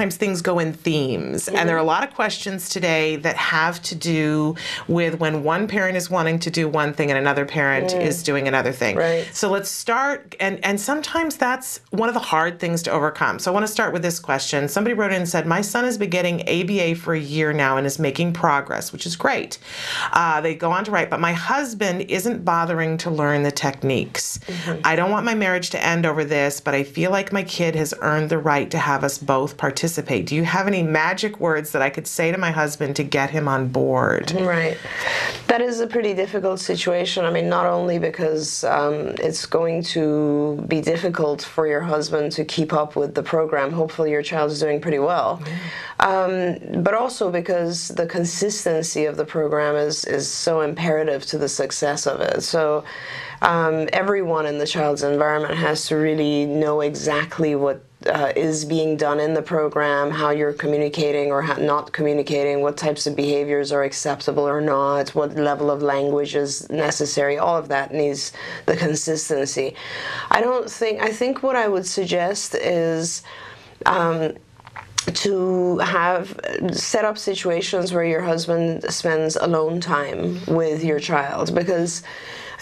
sometimes things go in themes, mm-hmm. and there are a lot of questions today that have to do with when one parent is wanting to do one thing and another parent mm. is doing another thing. Right. So let's start, and and sometimes that's one of the hard things to overcome. So I want to start with this question. Somebody wrote in and said, "My son has been getting ABA for a year now and is making progress, which is great." Uh, they go on to write, but my husband isn't bothering to learn the techniques. Mm-hmm. I don't want my marriage to end over this, but I feel like my kid has earned the right to have us both participate. Do you have any magic words that I could say to my husband to get him on board? Right. That is a pretty difficult situation. I mean, not only because um, it's going to be difficult for your husband to keep up with the program. Hopefully, your child is doing pretty well. Um, but also because the consistency of the program is, is so imperative to the success of it. So um, everyone in the child's environment has to really know exactly what uh, is being done in the program, how you're communicating or not communicating, what types of behaviors are acceptable or not, what level of language is necessary. All of that needs the consistency. I don't think, I think what I would suggest is. Um, to have set up situations where your husband spends alone time with your child because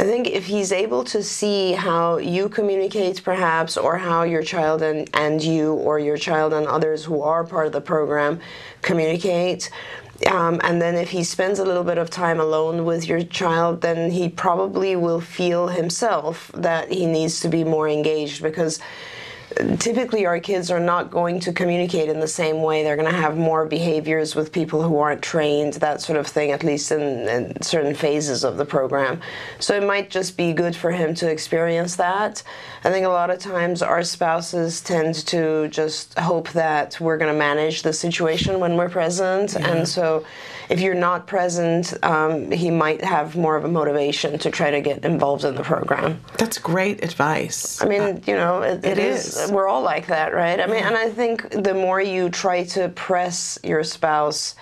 I think if he's able to see how you communicate, perhaps, or how your child and, and you, or your child and others who are part of the program communicate, um, and then if he spends a little bit of time alone with your child, then he probably will feel himself that he needs to be more engaged because typically our kids are not going to communicate in the same way. They're going to have more behaviors with people who aren't trained, that sort of thing, at least in, in, certain phases of the program. So it might just be good for him to experience that. I think a lot of times our spouses tend to just hope that we're going to manage the situation when we're present. Yeah. And so if you're not present, um, he might have more of a motivation to try to get involved in the program. That's great advice. I mean, you know, it, it, it is. is. We're all like that, right? I mean, and I think the more you try to press your spouse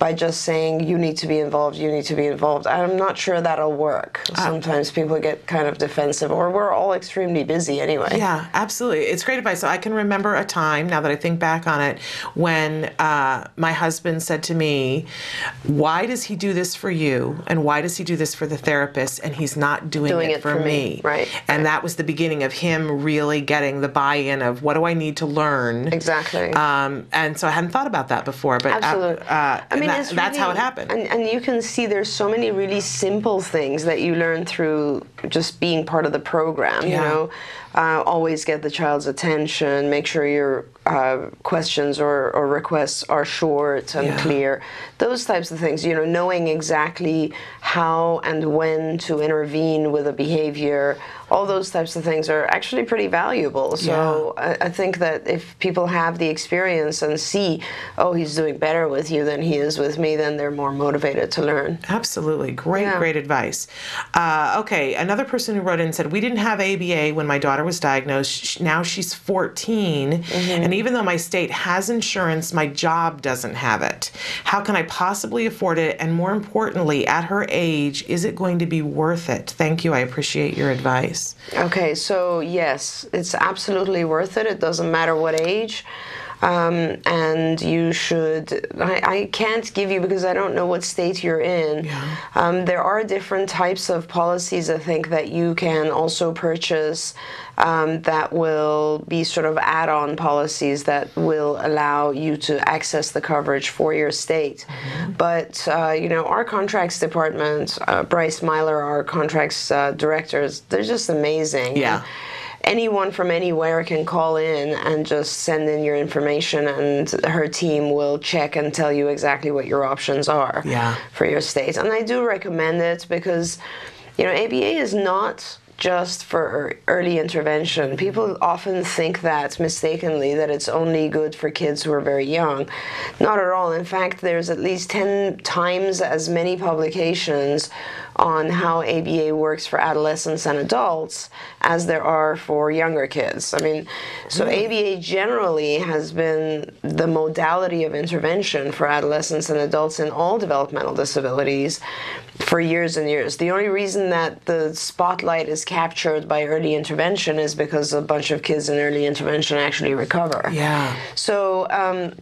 by just saying you need to be involved, you need to be involved. I'm not sure that'll work. Uh, Sometimes people get kind of defensive, or we're all extremely busy anyway. Yeah, absolutely. It's great advice. So I can remember a time now that I think back on it when uh, my husband said to me, "Why does he do this for you, and why does he do this for the therapist, and he's not doing, doing it, it, for, me. me?" Right. And that was the beginning of him really getting the buy-in of what do I need to learn. Exactly. Um, and so I hadn't thought about that before, but uh, absolutely. Uh, I mean, that, really, that's how it happened. And, and you can see there's so many really simple things that you learn through just being part of the program. Yeah. You know, uh, always get the child's attention. Make sure your uh, questions or, or, requests are short and yeah. clear. Those types of things. You know, knowing exactly how and when to intervene with a behavior all those types of things are actually pretty valuable. So yeah. I, I, think that if people have the experience and see, oh, he's doing better with you than he is with me, then they're more motivated to learn. Absolutely. Great, yeah. great advice. Uh, okay, another person who wrote in said, We didn't have ABA when my daughter was diagnosed. Now she's 14, mm-hmm. and even though my state has insurance, my job doesn't have it. How can I possibly afford it? And more importantly, at her age, is it going to be worth it? Thank you. I appreciate your advice. Okay, so yes, it's absolutely worth it. It doesn't matter what age. Um, and you should. I, I, can't give you because I don't know what state you're in. Yeah. Um, there are different types of policies I think that you can also purchase um, that will be sort of add-on policies that will allow you to access the coverage for your state. Mm-hmm. But uh, you know, our contracts department, uh, Bryce Myler, our contracts uh, directors, they're just amazing. Yeah. And, anyone from anywhere can call in and just send in your information and her team will check and tell you exactly what your options are yeah. for your state and i do recommend it because you know aba is not just for early intervention. People often think that mistakenly that it's only good for kids who are very young. Not at all. In fact, there's at least 10 times as many publications on how ABA works for adolescents and adults as there are for younger kids. I mean, so ABA generally has been the modality of intervention for adolescents and adults in all developmental disabilities for years and years. The only reason that the spotlight is captured by early intervention is because a bunch of kids in early intervention actually recover. Yeah. So, um,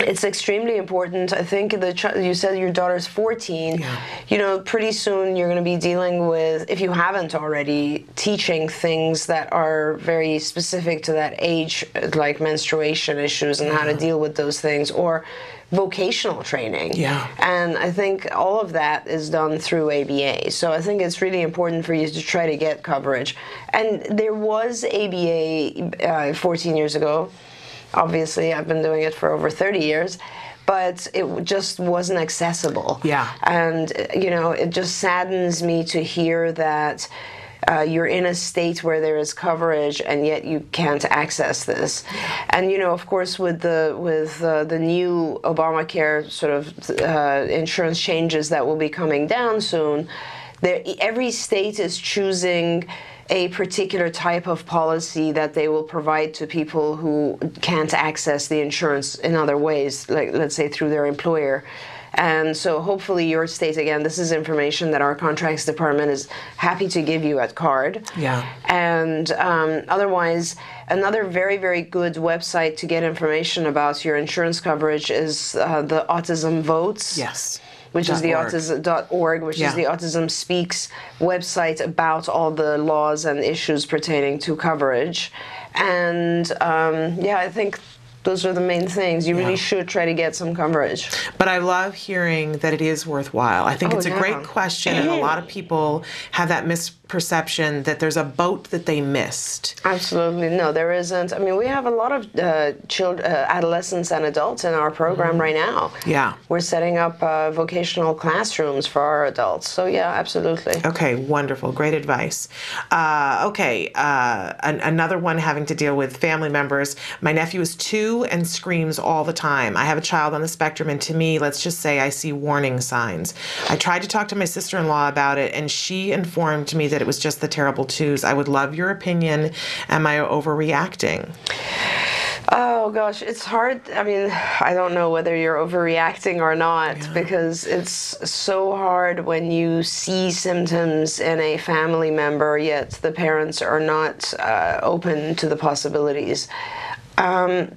it's extremely important. I think the ch- you said your daughter's 14. Yeah. You know, pretty soon you're going to be dealing with, if you haven't already, teaching things that are very specific to that age, like menstruation issues and how to deal with those things, or vocational training. Yeah. And I think all of that is done through ABA. So I think it's really important for you to try to get coverage. And there was ABA uh, 14 years ago. Obviously, I've been doing it for over 30 years. But it just wasn't accessible. Yeah. And, you know, it just saddens me to hear that uh, you're in a state where there is coverage and yet you can't access this. And, you know, of course, with the, with uh, the new Obamacare sort of uh, insurance changes that will be coming down soon, there, every state is choosing a particular type of policy that they will provide to people who can't access the insurance in other ways, like let's say through their employer. And so hopefully your state, again, this is information that our contracts department is happy to give you at card. Yeah. And um, otherwise, another very, very good website to get information about your insurance coverage is uh, the Autism Votes Yes. Which is the Dot org. autism.org, which Yeah. is the Autism Speaks website about all the laws and issues pertaining to coverage. And um, yeah, I think those are the main things. You Yeah. really should try to get some coverage. But I love hearing that it is worthwhile. I think Oh, it's a yeah. great question, and a lot of people have that misperception that there's a boat that they missed. Absolutely no, there isn't. I mean, we have a lot of uh, children, uh, adolescents, and adults in our program right now. Mm-hmm. Yeah. we're setting up uh, vocational classrooms for our adults. So yeah, absolutely. Okay, wonderful. Great advice. Uh, okay, uh, an- another one having to deal with family members. My nephew is two and screams all the time. I have a child on the spectrum, and to me, let's just say I see warning signs. I tried to talk to my sister in law about it, and she informed me that it was just the terrible twos. I would love your opinion. Am I overreacting? Oh gosh, it's hard. I mean, I don't know whether you're overreacting or not because it's so hard when you see symptoms in a family member, yet the parents are not uh, open to the possibilities. Um,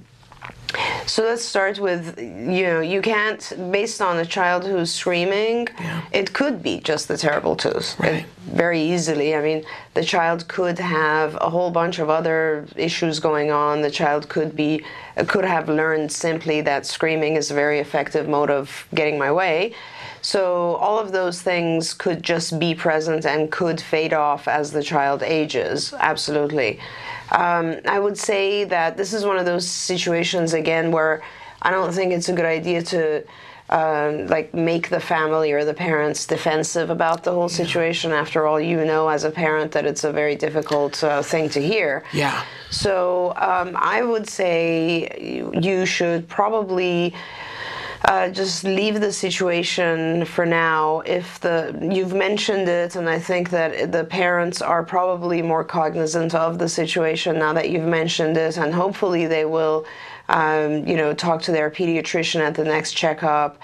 so let's start with you know you can't based on a child who's screaming it could be just the terrible twos Right. very easily. I mean the child could have a whole bunch of other issues going on. The child could be could have learned simply that screaming is a very effective mode of getting my way. So all of those things could just be present and could fade off as the child ages. Absolutely um, I would say that this is one of those situations again where I don't think it's a good idea to um, like make the family or the parents defensive about the whole situation. After all, you know as a parent that it's a very difficult uh, thing to hear. Yeah. So um, I would say you, you should probably uh, just leave the situation for now. If the you've mentioned it, and I think that the parents are probably more cognizant of the situation now that you've mentioned it, and hopefully they will, um, you know, talk to their pediatrician at the next checkup.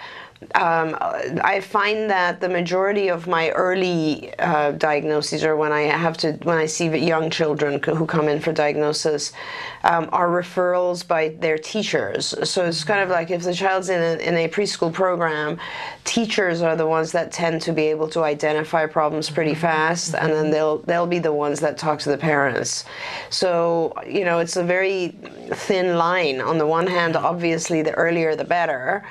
Um, I find that the majority of my early uh, diagnoses, or when I have to, when I see young children who come in for diagnosis, um, are referrals by their teachers. So it's kind of like if the child's in a, in a preschool program, teachers are the ones that tend to be able to identify problems pretty fast, and then they'll they'll be the ones that talk to the parents. So you know, it's a very thin line. On the one hand, obviously, the earlier the better.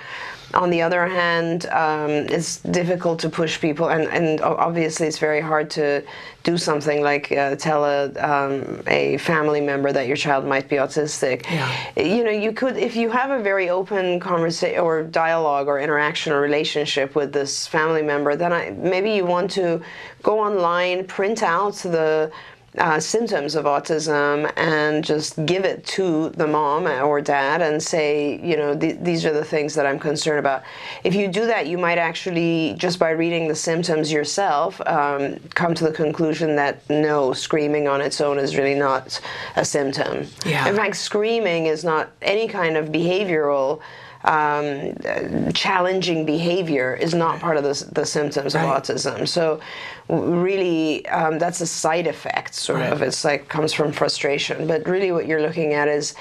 On the other hand, um, it's difficult to push people, and, and obviously it's very hard to do something like uh, tell a, um, a family member that your child might be autistic. Yeah. You know, you could, if you have a very open conversation or dialogue or interaction or relationship with this family member, then I, maybe you want to go online, print out the uh, symptoms of autism and just give it to the mom or dad and say, you know, th- these are the things that I'm concerned about. If you do that, you might actually, just by reading the symptoms yourself, um, come to the conclusion that no, screaming on its own is really not a symptom. Yeah. In fact, screaming is not any kind of behavioral um, challenging behavior is not part of the, the symptoms of autism. So, really, um, that's a side effect, sort of. It's like comes from frustration. But really, what you're looking at is,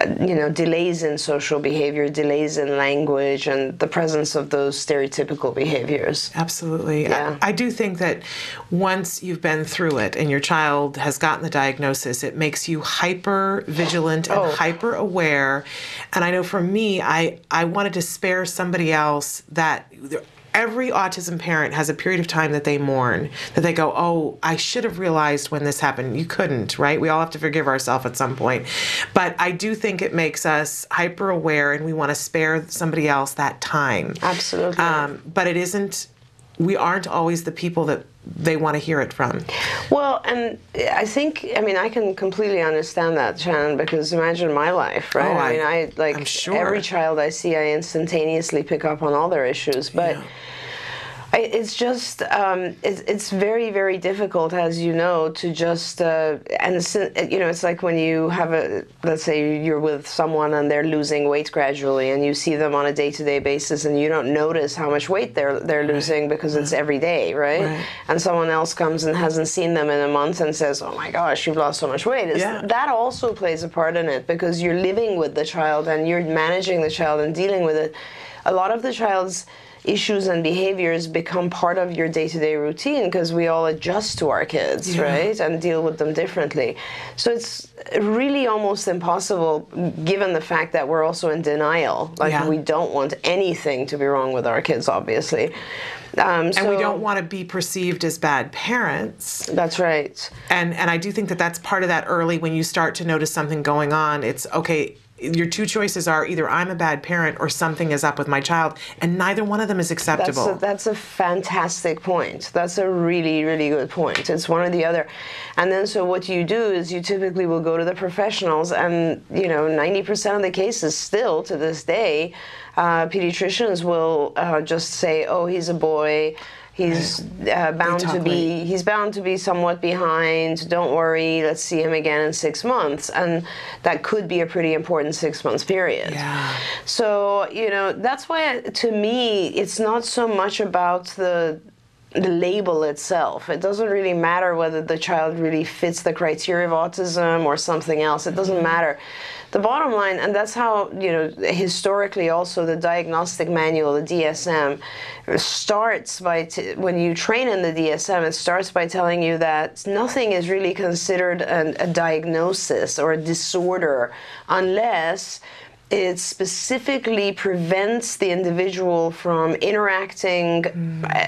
uh, you know, delays in social behavior, delays in language, and the presence of those stereotypical behaviors. Absolutely. Yeah. I, I do think that once you've been through it and your child has gotten the diagnosis, it makes you hyper vigilant and Oh. hyper aware. And I know for me, I, I wanted to spare somebody else that. Every autism parent has a period of time that they mourn, that they go, Oh, I should have realized when this happened. You couldn't, right? We all have to forgive ourselves at some point. But I do think it makes us hyper aware and we want to spare somebody else that time. Absolutely. Um, but it isn't. We aren't always the people that they want to hear it from. Well, and I think I mean I can completely understand that, Shannon, because imagine my life, right? Oh, I, I- mean, I like sure. every child I see, I instantaneously pick up on all their issues, but. Yeah. I, it's just um, it's, it's very very difficult as you know to just uh, and you know it's like when you have a let's say you're with someone and they're losing weight gradually and you see them on a day-to-day basis and you don't notice how much weight they're they're losing because it's every day right? Right. and someone else comes and hasn't seen them in a month and says oh my gosh you've lost so much weight It's- Yeah. that also plays a part in it because you're living with the child and you're managing the child and dealing with it a lot of the child's issues and behaviors become part of your day-to-day routine because we all adjust to our kids Yeah. right and deal with them differently so it's really almost impossible given the fact that we're also in denial like Yeah. we don't want anything to be wrong with our kids obviously um, And we don't want to be perceived as bad parents. that's right And and I do think that that's part of that early when you start to notice something going on. It's okay. Your two choices are either I'm a bad parent or something is up with my child, and neither one of them is That's acceptable. a, that's a fantastic point. That's a really, really good point. It's one or the other. And then, so what you do is you typically will go to the professionals, and you know, 90% of the cases still to this day, uh, pediatricians will uh, just say, oh, he's a boy. He's uh, bound to be. He's bound to be somewhat behind. Don't worry. Let's see him again in six months, and that could be a pretty important six months period. Yeah. So you know that's why to me it's not so much about the the label itself. It doesn't really matter whether the child really fits the criteria of autism or something else. It doesn't matter. The bottom line, and that's how you know historically also the diagnostic manual, the DSM, starts by when you train in the DSM, it starts by telling you that nothing is really considered an, a diagnosis or a disorder unless it specifically prevents the individual from interacting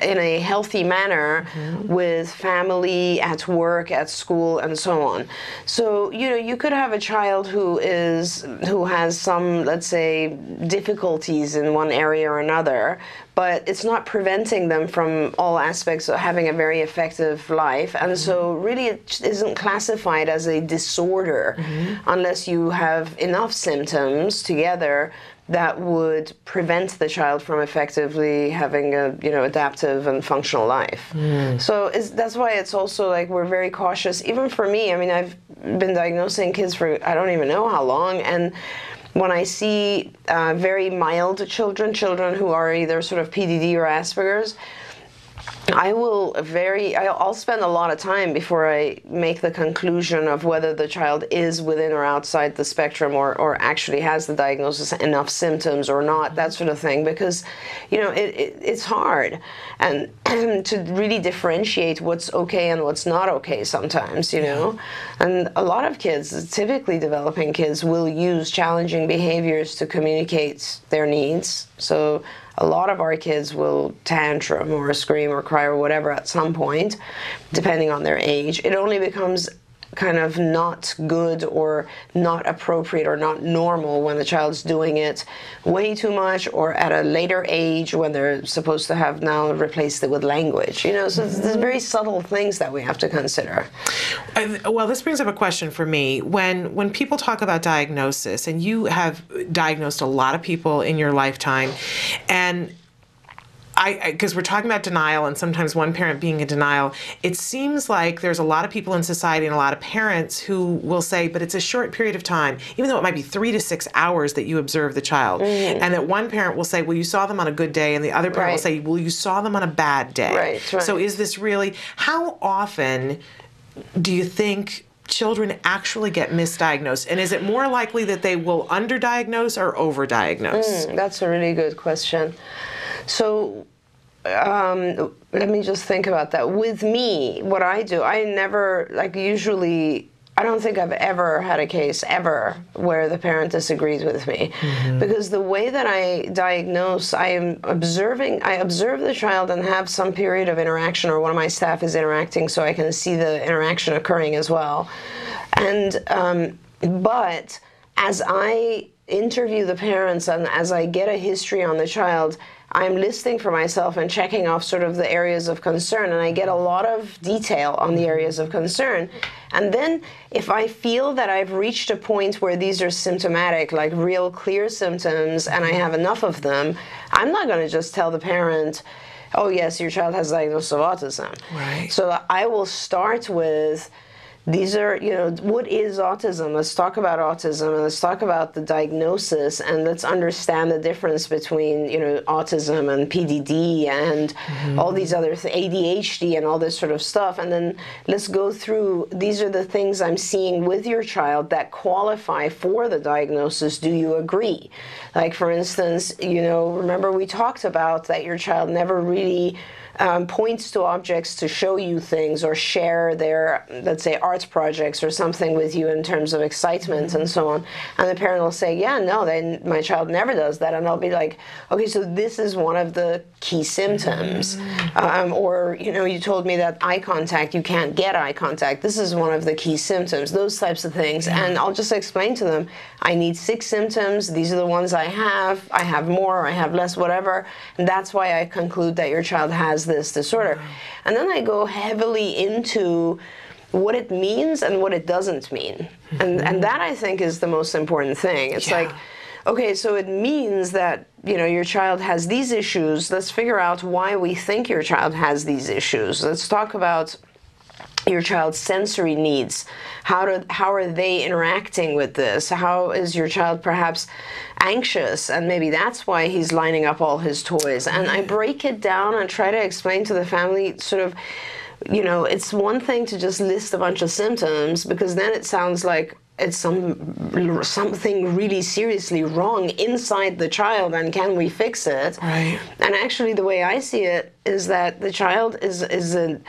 in a healthy manner mm-hmm. with family, at work, at school, and so on. So you know, you could have a child who is who has some, let's say, difficulties in one area or another, but it's not preventing them from all aspects of having a very effective life. And so, mm-hmm. really, it isn't classified as a disorder mm-hmm. unless you have enough symptoms together that would prevent the child from effectively having a you know adaptive and functional life. Mm. So it's, that's why it's also like we're very cautious. Even for me, I mean, I've been diagnosing kids for I don't even know how long, and when I see uh, very mild children, children who are either sort of PDD or Asperger's, I will very, I'll spend a lot of time before I make the conclusion of whether the child is within or outside the spectrum or, or actually has the diagnosis, enough symptoms or not, that sort of thing, because, you know, it, it, it's hard. And, to really differentiate what's okay and what's not okay sometimes, you know. And a lot of kids, typically developing kids, will use challenging behaviors to communicate their needs. So a lot of our kids will tantrum or scream or cry or whatever at some point, depending on their age. It only becomes kind of not good or not appropriate or not normal when the child's doing it way too much or at a later age when they're supposed to have now replaced it with language. You know, so there's very subtle things that we have to consider. Well, this brings up a question for me. When when people talk about diagnosis, and you have diagnosed a lot of people in your lifetime, and I because we're talking about denial and sometimes one parent being in denial, it seems like there's a lot of people in society and a lot of parents who will say, but it's a short period of time, even though it might be three to six hours that you observe the child. Mm-hmm. And that one parent will say, well, you saw them on a good day, and the other parent right. will say, well, you saw them on a bad day. Right, right. So is this really, how often do you think children actually get misdiagnosed? And is it more likely that they will underdiagnose or overdiagnose? Mm, that's a really good question. So um, let me just think about that. With me, what I do, I never, like, usually, I don't think I've ever had a case ever where the parent disagrees with me. Mm-hmm. Because the way that I diagnose, I am observing, I observe the child and have some period of interaction, or one of my staff is interacting so I can see the interaction occurring as well. And, um, but as I interview the parents and as I get a history on the child, I'm listing for myself and checking off sort of the areas of concern, and I get a lot of detail on the areas of concern. And then, if I feel that I've reached a point where these are symptomatic, like real clear symptoms, and I have enough of them, I'm not going to just tell the parent, oh, yes, your child has diagnosis of autism. Right. So I will start with, these are, you know, what is autism? Let's talk about autism and let's talk about the diagnosis and let's understand the difference between, you know, autism and PDD and mm-hmm. all these other th- ADHD and all this sort of stuff. And then let's go through these are the things I'm seeing with your child that qualify for the diagnosis. Do you agree? Like, for instance, you know, remember we talked about that your child never really um, points to objects to show you things or share their, let's say, arts projects or something with you in terms of excitement and so on. And the parent will say, Yeah, no, then my child never does that. And I'll be like, Okay, so this is one of the key symptoms. Um, or, you know, you told me that eye contact, you can't get eye contact. This is one of the key symptoms, those types of things. And I'll just explain to them, I need six symptoms. These are the ones I have. I have more, I have less, whatever. And that's why I conclude that your child has this disorder. And then I go heavily into what it means and what it doesn't mean. Mm-hmm. And and that I think is the most important thing. It's yeah. like okay, so it means that you know your child has these issues. Let's figure out why we think your child has these issues. Let's talk about your child's sensory needs. How do how are they interacting with this? How is your child perhaps anxious? And maybe that's why he's lining up all his toys. And i break it down and try to explain to the family sort of you know it's one thing to just list a bunch of symptoms because then it sounds like some something really seriously wrong inside the child and can we fix it? Right. And actually the way i see it is that the child is is a,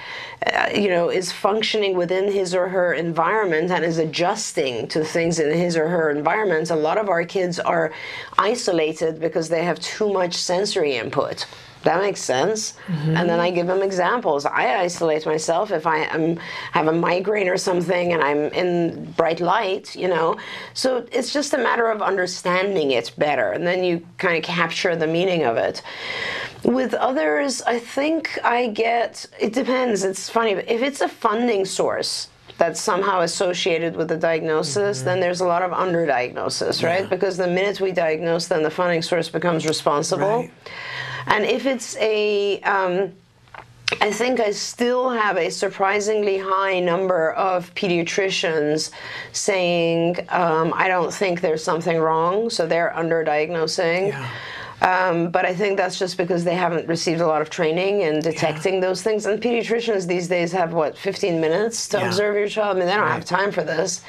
uh, you know is functioning within his or her environment and is adjusting to things in his or her environment. A lot of our kids are isolated because they have too much sensory input that makes sense. Mm-hmm. And then I give them examples. I isolate myself if I am have a migraine or something and I'm in bright light, you know. So it's just a matter of understanding it better, and then you kind of capture the meaning of it. With others, I think I get. It depends. It's funny, but if it's a funding source that's somehow associated with the diagnosis, mm-hmm. then there's a lot of underdiagnosis, right? Yeah. Because the minute we diagnose, then the funding source becomes responsible. Right. And if it's a, um, I think I still have a surprisingly high number of pediatricians saying, um, I don't think there's something wrong, so they're underdiagnosing. Yeah. Um, but I think that's just because they haven't received a lot of training in detecting yeah. those things. And pediatricians these days have what 15 minutes to yeah. observe your child. I mean, they don't right. have time for this.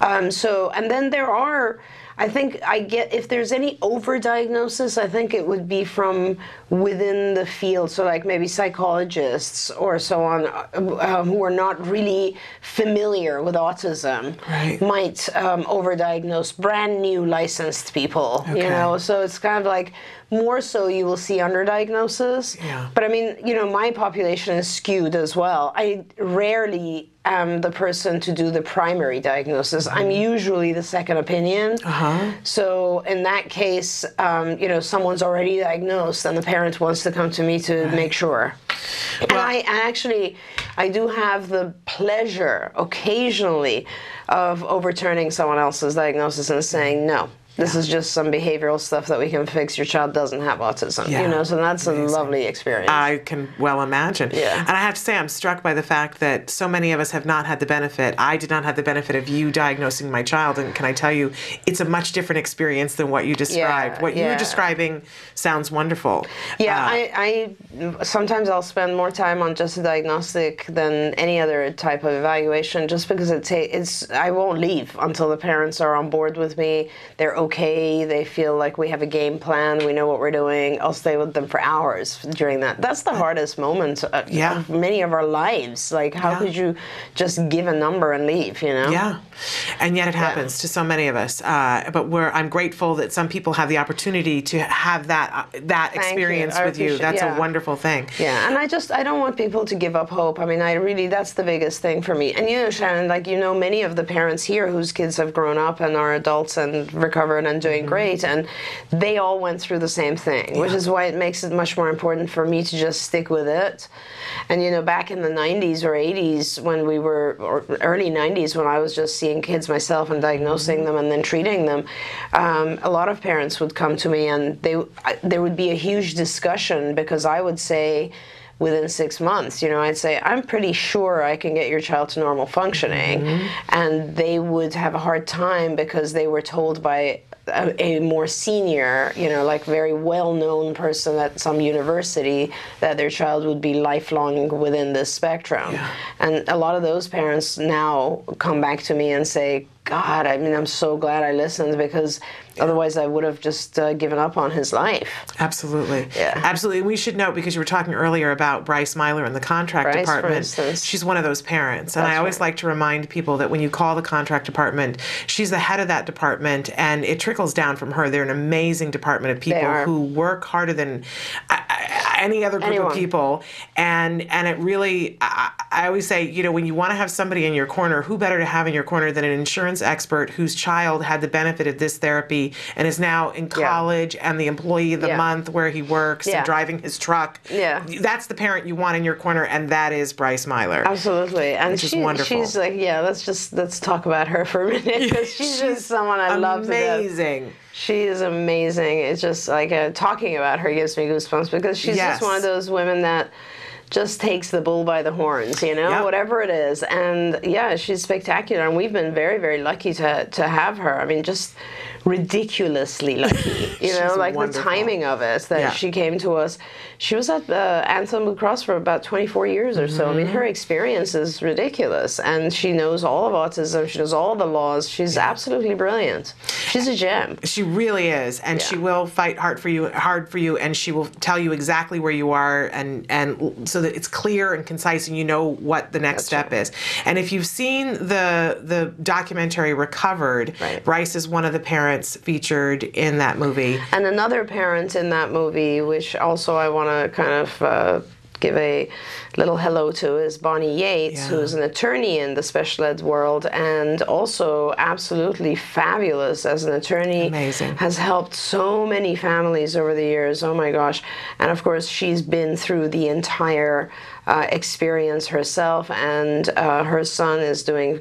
Um, so, and then there are I think I get if there's any overdiagnosis, I think it would be from within the field. So, like maybe psychologists or so on, uh, who are not really familiar with autism, right. might um, overdiagnose brand new licensed people. Okay. You know, so it's kind of like more so you will see underdiagnosis. Yeah. But I mean, you know, my population is skewed as well. I rarely am the person to do the primary diagnosis. I'm Mm-hmm. usually the second opinion. Uh-huh. So in that case, um, you know, someone's already diagnosed, and the parent wants to come to me to make sure. and I actually, I do have the pleasure occasionally of overturning someone else's diagnosis and saying no. This is just some behavioral stuff that we can fix. Your child doesn't have autism, Yeah. you know. So that's a lovely experience. I can well imagine. Yeah. And I have to say, I'm struck by the fact that so many of us have not had the benefit. I did not have the benefit of you diagnosing my child. And can I tell you, it's a much different experience than what you described. what yeah. you're describing sounds wonderful. Yeah, Uh, I, I sometimes I'll spend more time on just a diagnostic than any other type of evaluation, just because it ta- it's I won't leave until the parents are on board with me. They're okay. They feel like we have a game plan. We know what we're doing. I'll stay with them for hours during that. That's the hardest moment uh, Yeah. of many of our lives. Like, how Yeah. could you just give a number and leave? You know? Yeah, and yet it happens to so many of us. Uh, but we're, I'm grateful that some people have the opportunity to have that uh, that you. experience I with you. That's yeah. a wonderful thing. Yeah, and I just I don't want people to give up hope. I mean, I really that's the biggest thing for me. And you know, Shannon, like you know, many of the parents here whose kids have grown up and are adults and recovered and doing great, and they all went through the same thing, which is why it makes it much more important for me to just stick with it. And you know, back in the 90s or 80s when we were, or early 90s when I was just seeing kids myself and diagnosing them and then treating them, um, a lot of parents would come to me and they I, there would be a huge discussion because I would say within six months, you know, I'd say I'm pretty sure I can get your child to normal functioning, and they would have a hard time because they were told by a, a more senior, you know, like very well-known person at some university that their child would be lifelong within this spectrum. And a lot of those parents now come back to me and say, God, I mean, I'm so glad I listened because otherwise I would have just uh, given up on his life. Absolutely. Yeah. Absolutely. And we should note because you were talking earlier about Bryce Myler in the contract Bryce, department. She's one of those parents. And I always right. like to remind people that when you call the contract department, she's the head of that department and it trickles down from her. They're an amazing department of people who work harder than I- I- any other group Anyone. of people. And and it really I, I always say, you know, when you want to have somebody in your corner, who better to have in your corner than an insurance expert whose child had the benefit of this therapy and is now in Yeah. college and the employee of the Yeah. month where he works Yeah. and driving his truck. Yeah. That's the parent you want in your corner, and that is Bryce Myler. Absolutely, and Which is she, wonderful. she's like, yeah. Let's just let's talk about her for a minute because she's, just someone I love to. Amazing. She is amazing. It's just like uh, talking about her gives me goosebumps because she's Yes. just one of those women that just takes the bull by the horns, you know, Yep. whatever it is. And yeah, she's spectacular, and we've been very, very lucky to to have her. I mean, just ridiculously lucky, you know, like wonderful. the timing of it that Yeah. she came to us. She was at uh, Anthem Blue Cross for about 24 years or so. I mean, Mm-hmm. her experience is ridiculous, and she knows all of autism. She knows all the laws. She's absolutely brilliant. She's a gem. She really is, and she will fight hard for you, hard for you, and she will tell you exactly where you are, and and so that it's clear and concise, and you know what the next step is. And if you've seen the the documentary Recovered, Right. Bryce is one of the parents featured in that movie. And another parent in that movie, which also I want to kind of uh, give a little hello to, is Bonnie Yates, Yeah. who's an attorney in the special ed world and also absolutely fabulous as an attorney. Amazing. Has helped so many families over the years. Oh my gosh. And of course, she's been through the entire uh, experience herself, and uh, her son is doing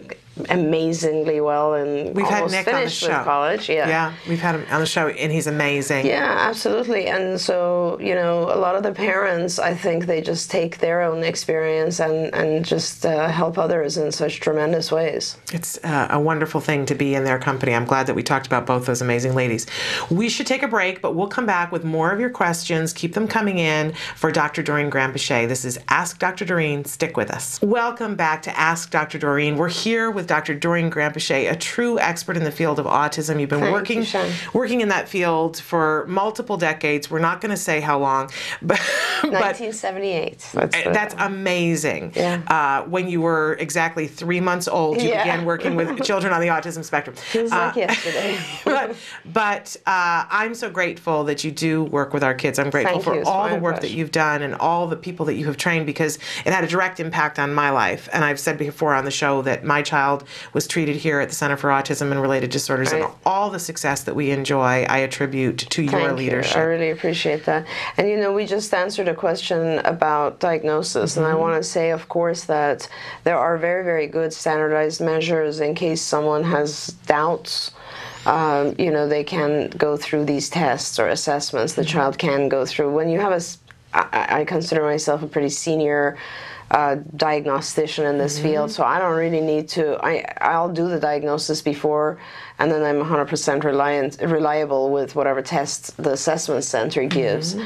amazingly well and We've had almost Nick on the finished show. with college. Yeah, we've had him on the show, and he's amazing. Yeah, absolutely. And so, you know, a lot of the parents, I think they just take their own experience and, and just uh, help others in such tremendous ways. It's uh, a wonderful thing to be in their company. I'm glad that we talked about both those amazing ladies. We should take a break, but we'll come back with more of your questions. Keep them coming in for Dr. Doreen Granpeesheh. This is Ask Dr. Doreen. Stick with us. Welcome back to Ask Dr. Doreen. We're here with Dr. Doreen Granpeesheh, a true expert in the field of autism. You've been Thank working you, working in that field for multiple decades. We're not going to say how long, but 1978. That's, uh, that's amazing. Yeah. Uh, when you were exactly three months old, you Yeah. began working with children on the autism spectrum. Feels like Uh, yesterday. but but uh, I'm so grateful that you do work with our kids. I'm grateful Thank for you. All the work that you've done and all the people that you have trained because it had a direct impact on my life. And I've said before on the show that my child was treated here at the Center for Autism and Related Disorders, Right. and all the success that we enjoy, I attribute to your Thank leadership. You. I really appreciate that. And you know, we just answered a question about diagnosis, and I Mm-hmm. want to say, of course, that there are very, very good standardized measures in case someone has doubts. Um, you know, they can go through these tests or assessments. The child can go through. When you have a, I consider myself a pretty senior uh, diagnostician in this field, so I don't really need to. I I'll do the diagnosis before, and then I'm 100% reliant reliable with whatever test the assessment center gives.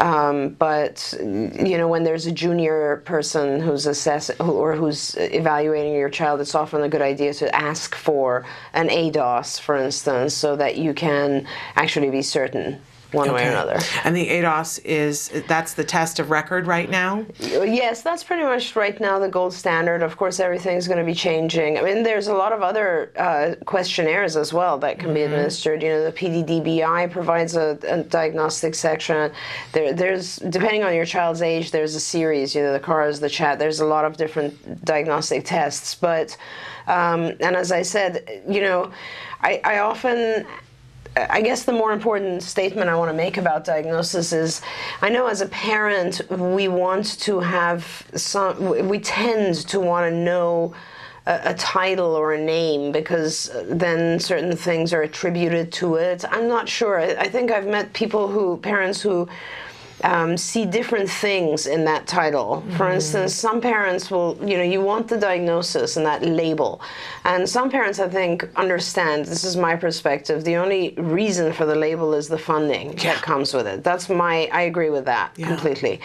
Um, but you know, when there's a junior person who's assess who, or who's evaluating your child, it's often a good idea to ask for an ADOS, for instance, so that you can actually be certain one way or another. And the ADOS is that's the test of record right now. Yes, that's pretty much right now the gold standard. Of course, everything's going to be changing. I mean, there's a lot of other uh, questionnaires as well that can be administered. You know, the PDDBI provides a, a diagnostic section. There, there's depending on your child's age, there's a series. You know, the cars, the chat. There's a lot of different diagnostic tests. But um, and as I said, you know, I, I often I guess the more important statement I want to make about diagnosis is I know as a parent, we want to have some, we tend to want to know a, title or a name because uh, then certain things are attributed to it. I'm not sure. I, I think I've met people who, parents who, um, see different things in that title. For instance, some parents will, you know, you want the diagnosis and that label. And some parents, I think, understand this is my perspective. The only reason for the label is the funding that comes with it. That's my, I agree with that completely.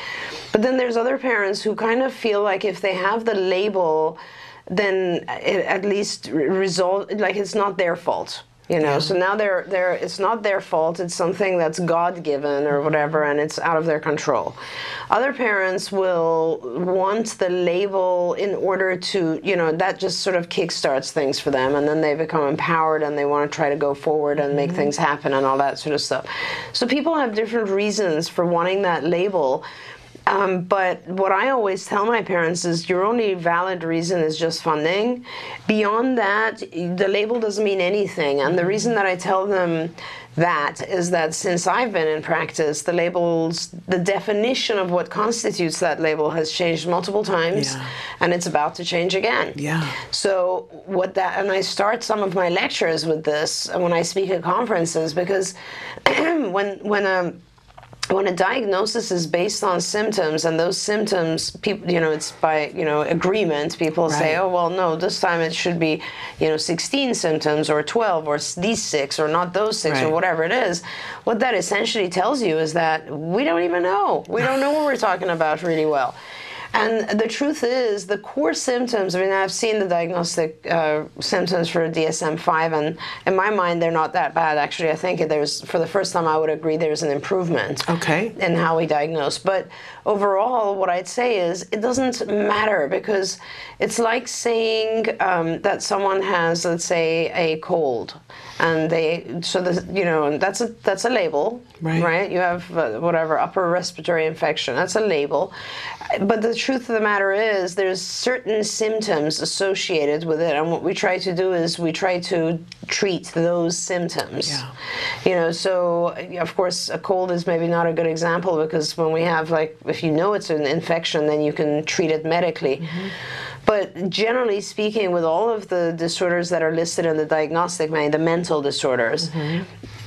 But then there's other parents who kind of feel like if they have the label, then it at least re- result like it's not their fault you know so now they're they're it's not their fault it's something that's god given or whatever and it's out of their control. Other parents will want the label in order to you know that just sort of kickstarts things for them and then they become empowered and they want to try to go forward and make mm-hmm. things happen and all that sort of stuff. So people have different reasons for wanting that label um, but what I always tell my parents is your only valid reason is just funding. Beyond that, the label doesn't mean anything. And the reason that I tell them that is that since I've been in practice, the labels, the definition of what constitutes that label has changed multiple times, Yeah. and it's about to change again. Yeah. So what that, and I start some of my lectures with this when I speak at conferences because when when a when a diagnosis is based on symptoms and those symptoms people you know it's by you know agreement people say oh well no this time it should be you know 16 symptoms or 12 or these six or not those six or whatever it is. What that essentially tells you is that we don't even know. We don't know what we're talking about really well and the truth is, the core symptoms. I mean, I've seen the diagnostic uh, symptoms for DSM-5, and in my mind, they're not that bad. Actually, I think there's, for the first time, I would agree there's an improvement Okay. in how we diagnose. But overall, what I'd say is it doesn't matter because it's like saying um, that someone has, let's say, a cold, and they so the you know and that's a that's a label, Right. You have uh, whatever upper respiratory infection. That's a label, but the truth of the matter is there's certain symptoms associated with it, and what we try to do is we try to treat those symptoms. Yeah. You know, so of course a cold is maybe not a good example because when we have like if you know it's an infection, then you can treat it medically. Mm-hmm. But generally speaking, with all of the disorders that are listed in the diagnostic manual, the mental disorders, mm-hmm.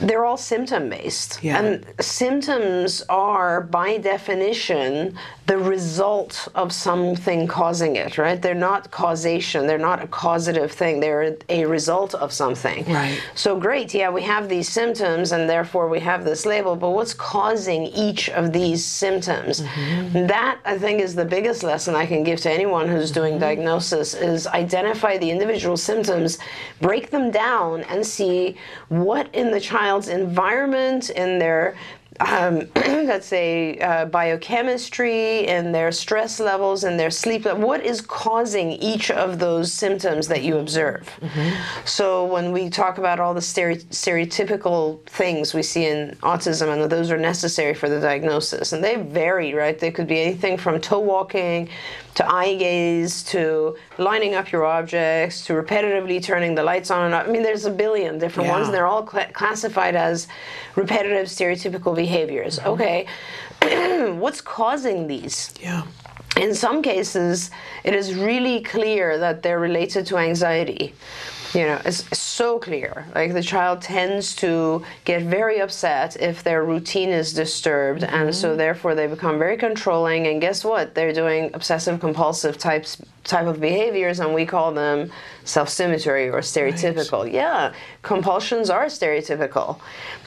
they're all symptom based. Yeah. And symptoms are, by definition, the result of something causing it, right? They're not causation, they're not a causative thing, they're a result of something. Right. So great, yeah, we have these symptoms and therefore we have this label, but what's causing each of these symptoms? Mm-hmm. That I think is the biggest lesson I can give to anyone who's doing diagnosis is identify the individual symptoms, break them down and see what in the child's environment, in their um, let's say uh, biochemistry and their stress levels and their sleep what is causing each of those symptoms that you observe mm-hmm. so when we talk about all the stere- stereotypical things we see in autism and those are necessary for the diagnosis and they vary right they could be anything from toe walking to eye gaze to lining up your objects to repetitively turning the lights on and off. I mean, there's a billion different yeah. ones, and they're all cl- classified as repetitive stereotypical behaviors. Mm-hmm. Okay, what's causing these? Yeah. In some cases, it is really clear that they're related to anxiety you know it's so clear like the child tends to get very upset if their routine is disturbed mm-hmm. and so therefore they become very controlling and guess what they're doing obsessive compulsive types type of behaviors and we call them self-stimulatory or stereotypical right. yeah compulsions are stereotypical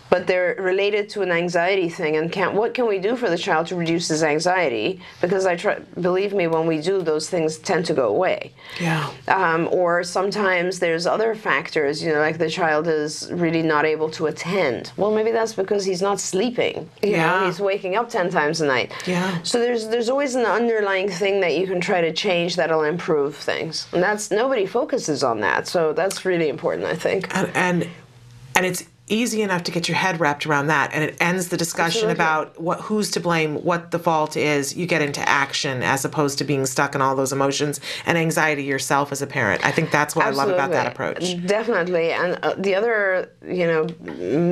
but they're related to an anxiety thing. And can what can we do for the child to reduce his anxiety? Because i try believe me when we do those things tend to go away. Yeah. Um, or sometimes there's other factors you know like the child is really not able to attend. Well maybe that's because he's not sleeping. You yeah. know, he's waking up 10 times a night. Yeah. So there's there's always an underlying thing that you can try to change that'll improve things. And that's nobody focuses on that. So that's really important i think. And and, and it's easy enough to get your head wrapped around that and it ends the discussion Absolutely. about what who's to blame what the fault is you get into action as opposed to being stuck in all those emotions and anxiety yourself as a parent i think that's what Absolutely. i love about that approach definitely and uh, the other you know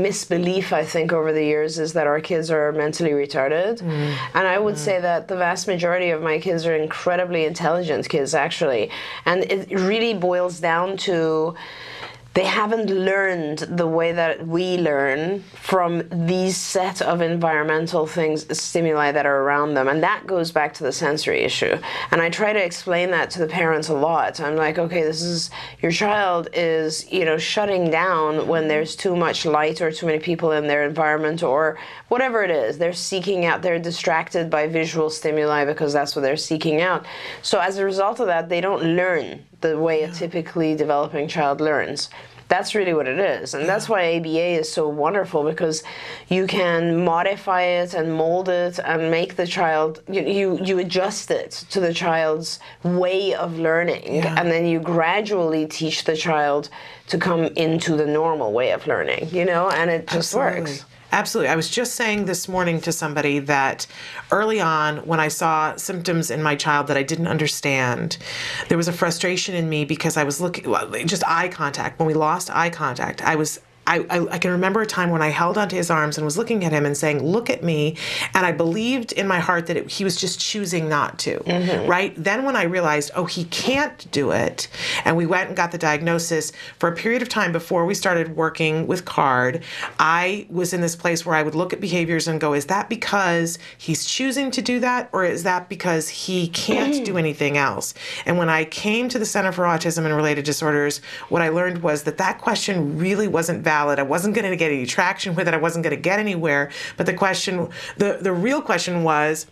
misbelief i think over the years is that our kids are mentally retarded mm. and i would mm. say that the vast majority of my kids are incredibly intelligent kids actually and it really boils down to they haven't learned the way that we learn from these set of environmental things stimuli that are around them. And that goes back to the sensory issue. And i try to explain that to the parents a lot. I'm like okay this is your child is you know shutting down when there's too much light or too many people in their environment or whatever it is. They're seeking out they're distracted by visual stimuli because that's what they're seeking out. So as a result of that they don't learn the way a typically developing child learns. That's really what it is. And that's why ABA is so wonderful because you can modify it and mold it and make the child, you, you, you adjust it to the child's way of learning. Yeah. And then you gradually teach the child to come into the normal way of learning, you know, and it just Absolutely. works. Absolutely. I was just saying this morning to somebody that early on, when I saw symptoms in my child that I didn't understand, there was a frustration in me because I was looking, just eye contact. When we lost eye contact, I was I, I, I, can remember a time when I held onto his arms and was looking at him and saying, Look at me. And I believed in my heart that it, he was just choosing not to. Mm-hmm. Right? Then when I realized, Oh, he can't do it, and we went and got the diagnosis for a period of time before we started working with CARD, I was in this place where I would look at behaviors and go, Is that because he's choosing to do that, or is that because he can't do anything else? And when I came to the Center for Autism and Related Disorders, what I learned was that that question really wasn't valid valid. I wasn't going to get any traction with it. I wasn't going to get anywhere. But the question, the, the real question was,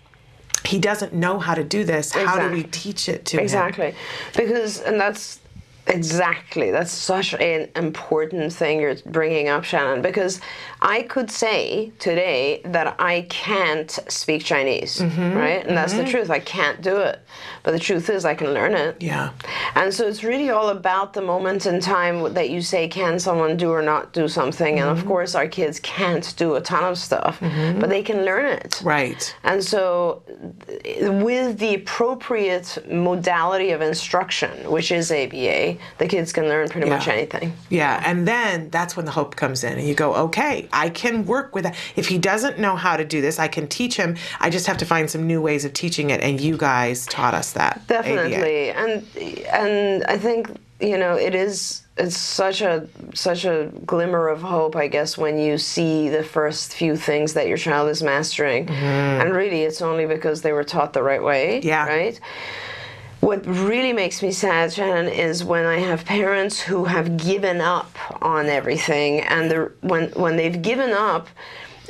he doesn't know how to do this. Exactly. How do we teach it to exactly. him? Exactly. Because, and that's Exactly. That's such an important thing you're bringing up, Shannon, because I could say today that I can't speak Chinese, mm-hmm, right? And mm-hmm. that's the mm-hmm. truth. I can't do it. But the truth is, I can learn it. Yeah. And so it's really all about the moment in time that you say, can someone do or not do something? Mm-hmm. And of mm-hmm. course, our kids can't do a ton of stuff, mm-hmm. but they can learn it. Right. And so, with the appropriate modality of instruction, which is ABA, the kids can learn pretty yeah. much anything. Yeah. And then that's when the hope comes in, and you go, okay, I can work with that. If he doesn't know how to do this, I can teach him. I just have to find some new ways of teaching it, and you guys taught us that. Definitely, ABA. and and I think you know it is it's such a such a glimmer of hope i guess when you see the first few things that your child is mastering mm-hmm. and really it's only because they were taught the right way yeah right what really makes me sad, Shannon, is when I have parents who have given up on everything, and when when they've given up,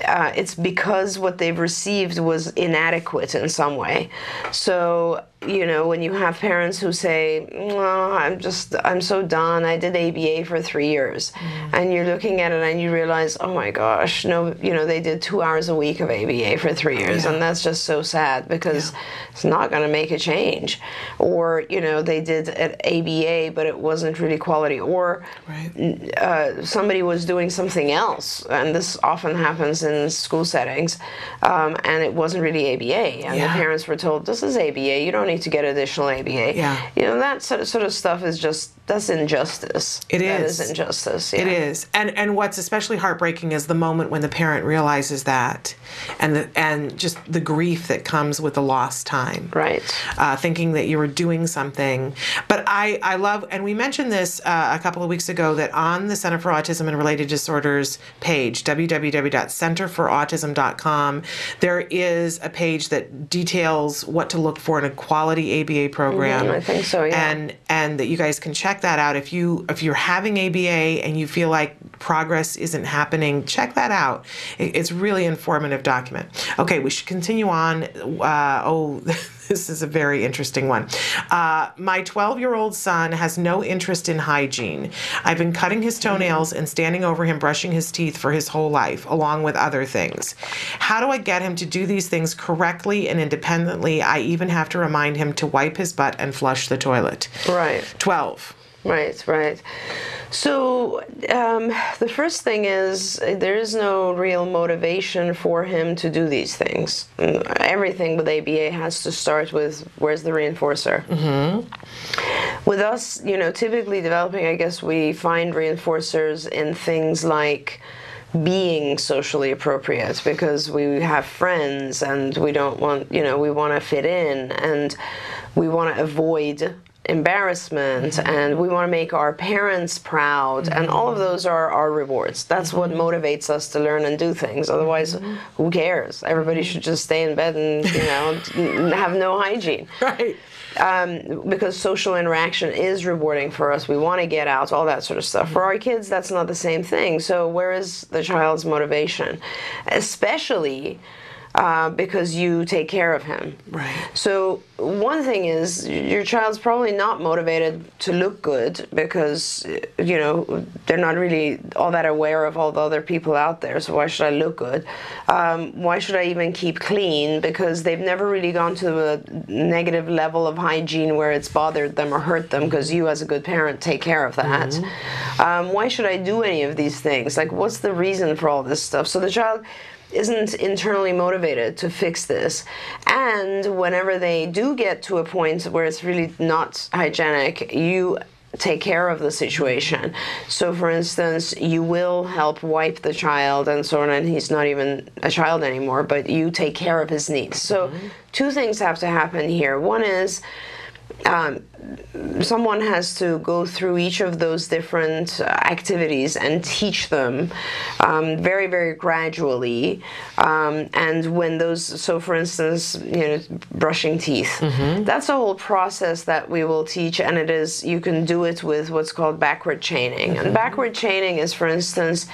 uh, it's because what they've received was inadequate in some way. So you know, when you have parents who say, "Oh, I'm just, I'm so done. I did ABA for three years," and you're looking at it and you realize, "Oh my gosh, no, you know, they did two hours a week of ABA for three years, and that's just so sad because it's not going to make a change." Or you know, they did an ABA, but it wasn't really quality. Or Right. uh, somebody was doing something else, and this often happens in school settings, um, and it wasn't really ABA, and Yeah. the parents were told, "This is ABA. You don't need to get additional ABA." Yeah. You know that sort of, sort of stuff is just that's injustice. It That is. is injustice. It yeah. is, and and what's especially heartbreaking is the moment when the parent realizes that, and the and just the grief that comes with the lost time. Right. Uh, thinking that you were doing something, but I I love, and we mentioned this uh, a couple of weeks ago that on the Center for Autism and Related Disorders page, www.centerforautism.com, there is a page that details what to look for in a quality ABA program. Mhm, I think so, yeah. And and that you guys can check that out. If you if you're having ABA and you feel like progress isn't happening check that out. It- it's really informative document. Okay we should continue on. Uh, oh this is a very interesting one. Uh, my 12 year old son has no interest in hygiene. I've been cutting his toenails and standing over him brushing his teeth for his whole life along with other things. How do i get him to do these things correctly and independently? I even have to remind him to wipe his butt and flush the toilet. Right. 12 Right, right. So um, the first thing is there is no real motivation for him to do these things. Everything with ABA has to start with where's the reinforcer. With us, you know, typically developing, I guess we find reinforcers in things like being socially appropriate because we have friends and we don't want, you know, we want to fit in and we want to avoid embarrassment mm-hmm. and we want to make our parents proud and mm-hmm. all of those are our rewards that's what mm-hmm. motivates us to learn and do things otherwise who cares everybody should just stay in bed and you know have no hygiene right um, because social interaction is rewarding for us. We want to get out, all that sort of stuff. For our kids, that's not the same thing. So, where is the child's motivation? Especially uh, because you take care of him. Right. So, one thing is your child's probably not motivated to look good because, you know, they're not really all that aware of all the other people out there. So, why should I look good? Um, why should I even keep clean? Because they've never really gone to a negative level of hygiene where it's bothered them or hurt them because you, as a good parent, take care of that. Um, why should I do any of these things? Like, what's the reason for all this stuff? So, the child isn't internally motivated to fix this. And whenever they do get to a point where it's really not hygienic, you take care of the situation. So, for instance, you will help wipe the child and so on, and he's not even a child anymore, but you take care of his needs. So, mm-hmm. two things have to happen here. One is um, someone has to go through each of those different uh, activities and teach them um, very, very gradually. Um, and when those, so for instance, you know, brushing teeth, that's a whole process that we will teach, and it is, you can do it with what's called backward chaining. And backward chaining is, for instance,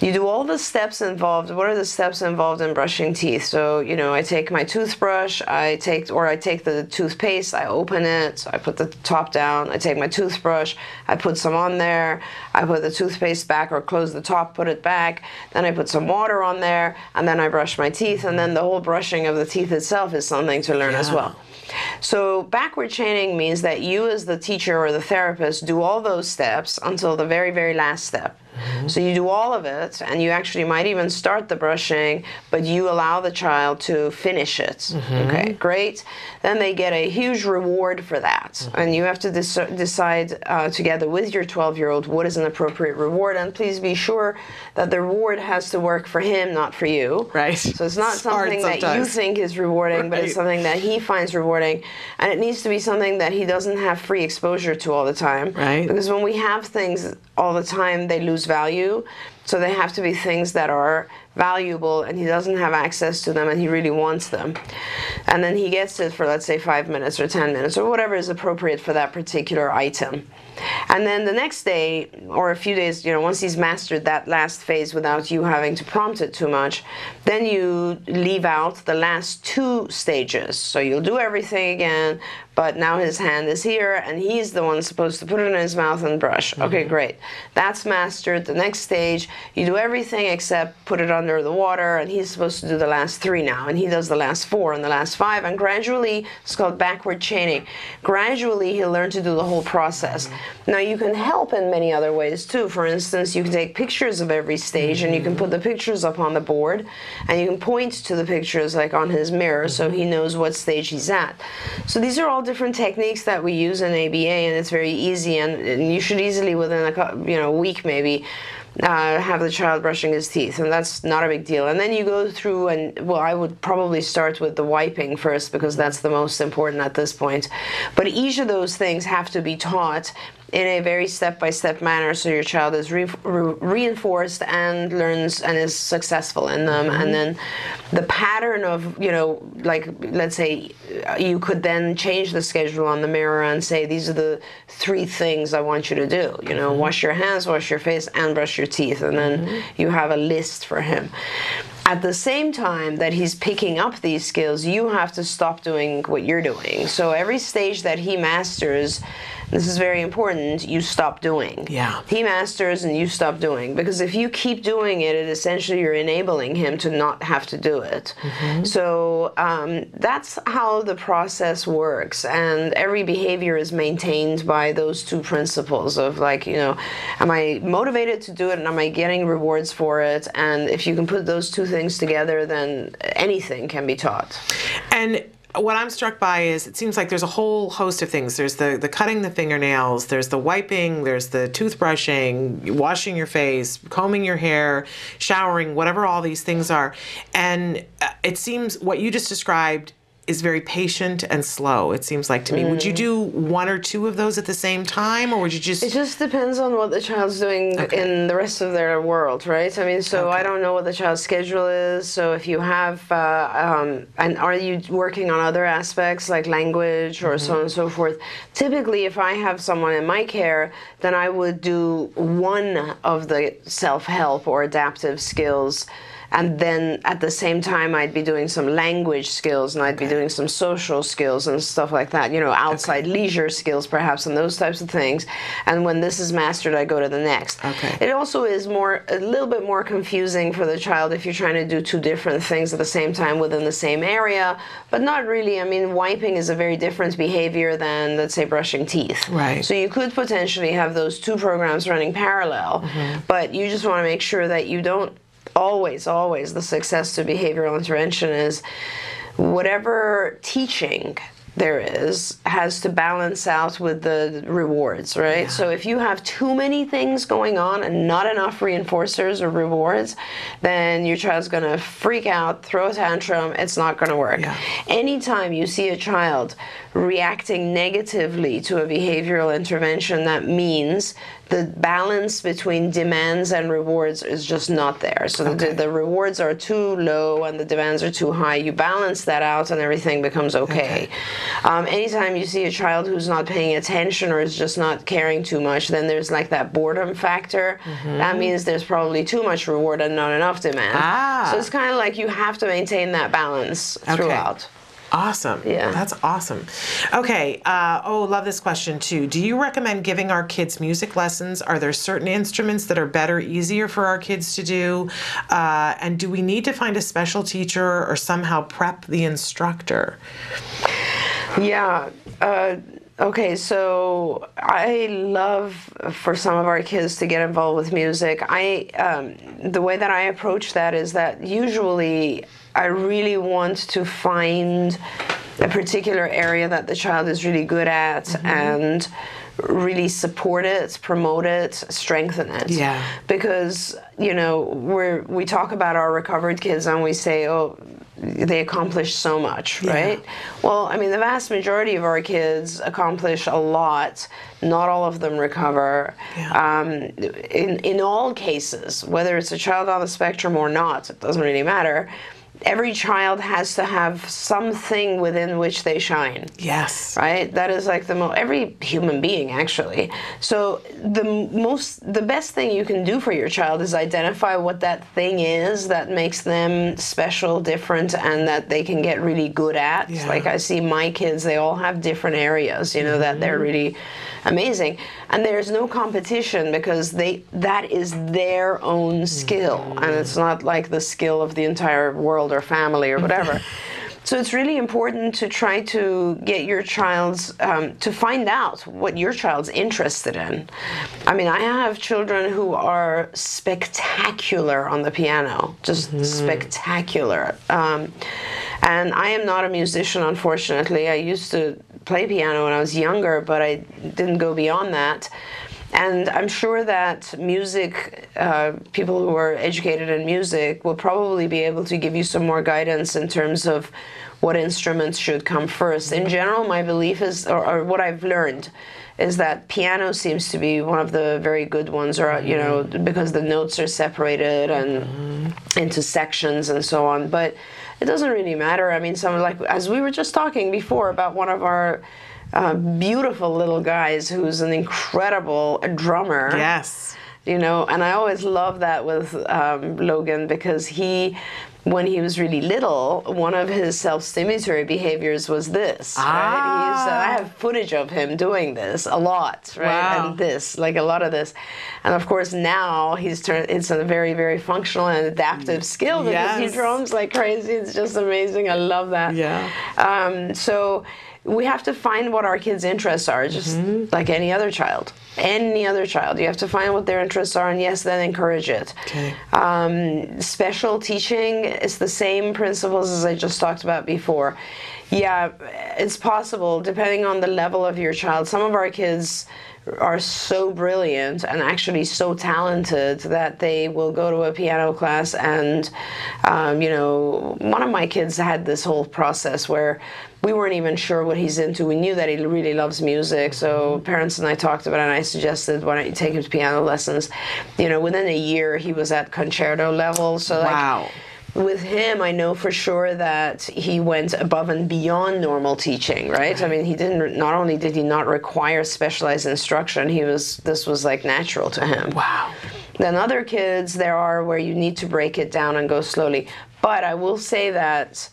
you do all the steps involved. What are the steps involved in brushing teeth? So, you know, I take my toothbrush, I take, or I take the toothpaste, I open it, so I put the top down, I take my toothbrush, I put some on there, I put the toothpaste back or close the top, put it back, then I put some water on there, and then I brush my teeth, and then the whole brushing of the teeth itself is something to learn as well. So, backward chaining means that you, as the teacher or the therapist, do all those steps until the very, very last step. So, you do all of it, and you actually might even start the brushing, but you allow the child to finish it. Okay, great. Then they get a huge reward for that. And you have to dec- decide uh, together with your 12 year old what is an appropriate reward. And please be sure that the reward has to work for him, not for you. Right. So, it's not It's something that you think is rewarding, but it's something that he finds rewarding, and it needs to be something that he doesn't have free exposure to all the time. Right. Because when we have things all the time, they lose value. So they have to be things that are valuable, and he doesn't have access to them, and he really wants them. And then he gets it for let's say five minutes or ten minutes or whatever is appropriate for that particular item. And then the next day, or a few days, you know, once he's mastered that last phase without you having to prompt it too much, then you leave out the last two stages. So you'll do everything again, but now his hand is here and he's the one supposed to put it in his mouth and brush. Mm-hmm. Okay, great. That's mastered. The next stage, you do everything except put it under the water and he's supposed to do the last three now and he does the last four and the last five and gradually, it's called backward chaining. Gradually, he'll learn to do the whole process. Mm-hmm. Now, you can help in many other ways too. For instance, you can take pictures of every stage and you can put the pictures up on the board and you can point to the pictures like on his mirror so he knows what stage he's at. So these are all different techniques that we use in ABA, and it's very easy, and, and you should easily within a you know week maybe. Uh, have the child brushing his teeth, and that's not a big deal. And then you go through, and well, I would probably start with the wiping first because that's the most important at this point. But each of those things have to be taught in a very step-by-step manner so your child is re re reinforced and learns and is successful in them mm -hmm. and then the pattern of you know like let's say you could then change the schedule on the mirror and say these are the three things i want you to do you know mm -hmm. wash your hands wash your face and brush your teeth and then mm -hmm. you have a list for him at the same time that he's picking up these skills, you have to stop doing what you're doing. So every stage that he masters, this is very important, you stop doing. Yeah. He masters and you stop doing. Because if you keep doing it, it essentially you're enabling him to not have to do it. Mm-hmm. So um, that's how the process works. And every behavior is maintained by those two principles of like, you know, am I motivated to do it and am I getting rewards for it? And if you can put those two things together, then anything can be taught. And what I'm struck by is it seems like there's a whole host of things. There's the the cutting the fingernails, there's the wiping, there's the toothbrushing, washing your face, combing your hair, showering, whatever all these things are. And uh, it seems what you just described is very patient and slow. It seems like to me. Mm. Would you mm. do one or two of those at the same time, or would you just? It just depends on what the child's doing okay. in the rest of their world, right? I mean, so okay. I don't know what the child's schedule is. So if you have, uh, um, and are you working on other aspects like language or mm-hmm. so on and so forth? Typically, if I have someone in my care, then I would do one of the self-help or adaptive skills and then at the same time I'd be doing some language skills and I'd okay. be doing some social skills and stuff like that you know outside okay. leisure skills perhaps and those types of things and when this is mastered I go to the next okay it also is more a little bit more confusing for the child if you're trying to do two different things at the same time within the same area but not really I mean wiping is a very different behavior than let's say brushing teeth right so you could potentially have those two programs running parallel mm-hmm. but you just want to make sure that you don't always, always the success to behavioral intervention is whatever teaching there is has to balance out with the rewards, right? Yeah. So if you have too many things going on and not enough reinforcers or rewards, then your child's going to freak out, throw a tantrum, it's not going to work. Yeah. Anytime you see a child reacting negatively to a behavioral intervention, that means the balance between demands and rewards is just not there. So okay. the, the, rewards are too low and the demands are too high. You balance that out and everything becomes okay. okay. Um, anytime you see a child who's not paying attention or is just not caring too much, then there's like that boredom factor. Mm-hmm. That means there's probably too much reward and not enough demand. Ah. So it's kind of like you have to maintain that balance throughout. Okay. Awesome. Yeah. That's awesome. Okay. Uh, oh, love this question too. Do you recommend giving our kids music lessons? Are there certain instruments that are better, easier for our kids to do? Uh, and do we need to find a special teacher or somehow prep the instructor? Yeah. Uh, Okay, so I love for some of our kids to get involved with music. I um, the way that I approach that is that usually I really want to find a particular area that the child is really good at mm-hmm. and really support it, promote it, strengthen it. Yeah. Because, you know, we're we talk about our recovered kids and we say, oh, they accomplish so much, yeah. right? Well, I mean, the vast majority of our kids accomplish a lot. Not all of them recover. Yeah. Um, in in all cases, whether it's a child on the spectrum or not, it doesn't really matter every child has to have something within which they shine. Yes. Right? That is like the most every human being actually. So the most the best thing you can do for your child is identify what that thing is that makes them special, different and that they can get really good at. Yeah. Like I see my kids, they all have different areas, you know, mm-hmm. that they're mm-hmm. really amazing. And there's no competition because they that is their own skill mm-hmm. and it's not like the skill of the entire world or family or whatever. So it's really important to try to get your child's um, to find out what your child's interested in. I mean, I have children who are spectacular on the piano, just mm-hmm. spectacular. Um, and I am not a musician, unfortunately. I used to play piano when I was younger, but I didn't go beyond that. And I'm sure that music, uh, people who are educated in music, will probably be able to give you some more guidance in terms of what instruments should come first. In general, my belief is, or, or what I've learned, is that piano seems to be one of the very good ones, or you know, because the notes are separated and into sections and so on. But it doesn't really matter. I mean, some like as we were just talking before about one of our uh, beautiful little guys who's an incredible drummer. Yes. You know, and I always love that with um, Logan because he when he was really little, one of his self-stimulatory behaviors was this. Ah. Right? He's, uh, I have footage of him doing this a lot, right? Wow. And this, like a lot of this, and of course now he's turned. It's a very, very functional and adaptive skill because yes. he drums like crazy. It's just amazing. I love that. Yeah. Um, so we have to find what our kids' interests are, just mm-hmm. like any other child. Any other child. You have to find what their interests are, and yes, then encourage it. Okay. Um, special teaching is the same principles as I just talked about before. Yeah, it's possible, depending on the level of your child. Some of our kids are so brilliant and actually so talented that they will go to a piano class and um, you know one of my kids had this whole process where we weren't even sure what he's into. We knew that he really loves music so parents and i talked about it and i suggested why don't you take him to piano lessons? You know within a year he was at concerto level so like wow with him, I know for sure that he went above and beyond normal teaching, right? right? I mean, he didn't. Not only did he not require specialized instruction, he was. This was like natural to him. Wow. Then other kids, there are where you need to break it down and go slowly. But I will say that.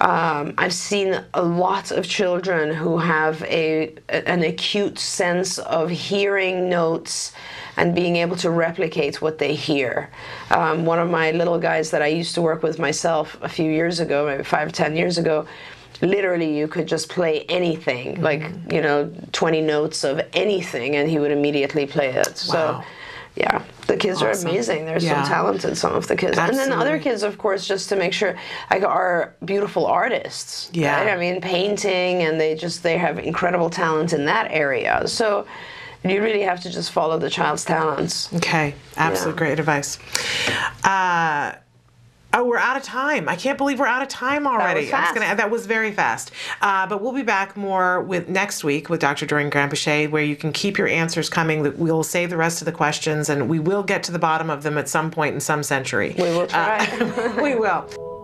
Um, I've seen a lot of children who have a an acute sense of hearing notes and being able to replicate what they hear. Um, one of my little guys that I used to work with myself a few years ago, maybe five, ten years ago, literally you could just play anything, mm-hmm. like, you know, 20 notes of anything, and he would immediately play it. Wow. So, yeah, the kids awesome. are amazing. They're yeah. so talented, some of the kids. Absolutely. And then the other kids, of course, just to make sure, like, are beautiful artists. Yeah. Right? I mean, painting, and they just, they have incredible talent in that area. So, you really have to just follow the child's talents. Okay, absolute yeah. great advice. Uh, Oh, we're out of time. I can't believe we're out of time already. That was. Gonna, that was very fast. Uh, but we'll be back more with next week with Dr. Dorian Granpeesheh, where you can keep your answers coming. We'll save the rest of the questions, and we will get to the bottom of them at some point in some century. We will try. Uh, we will.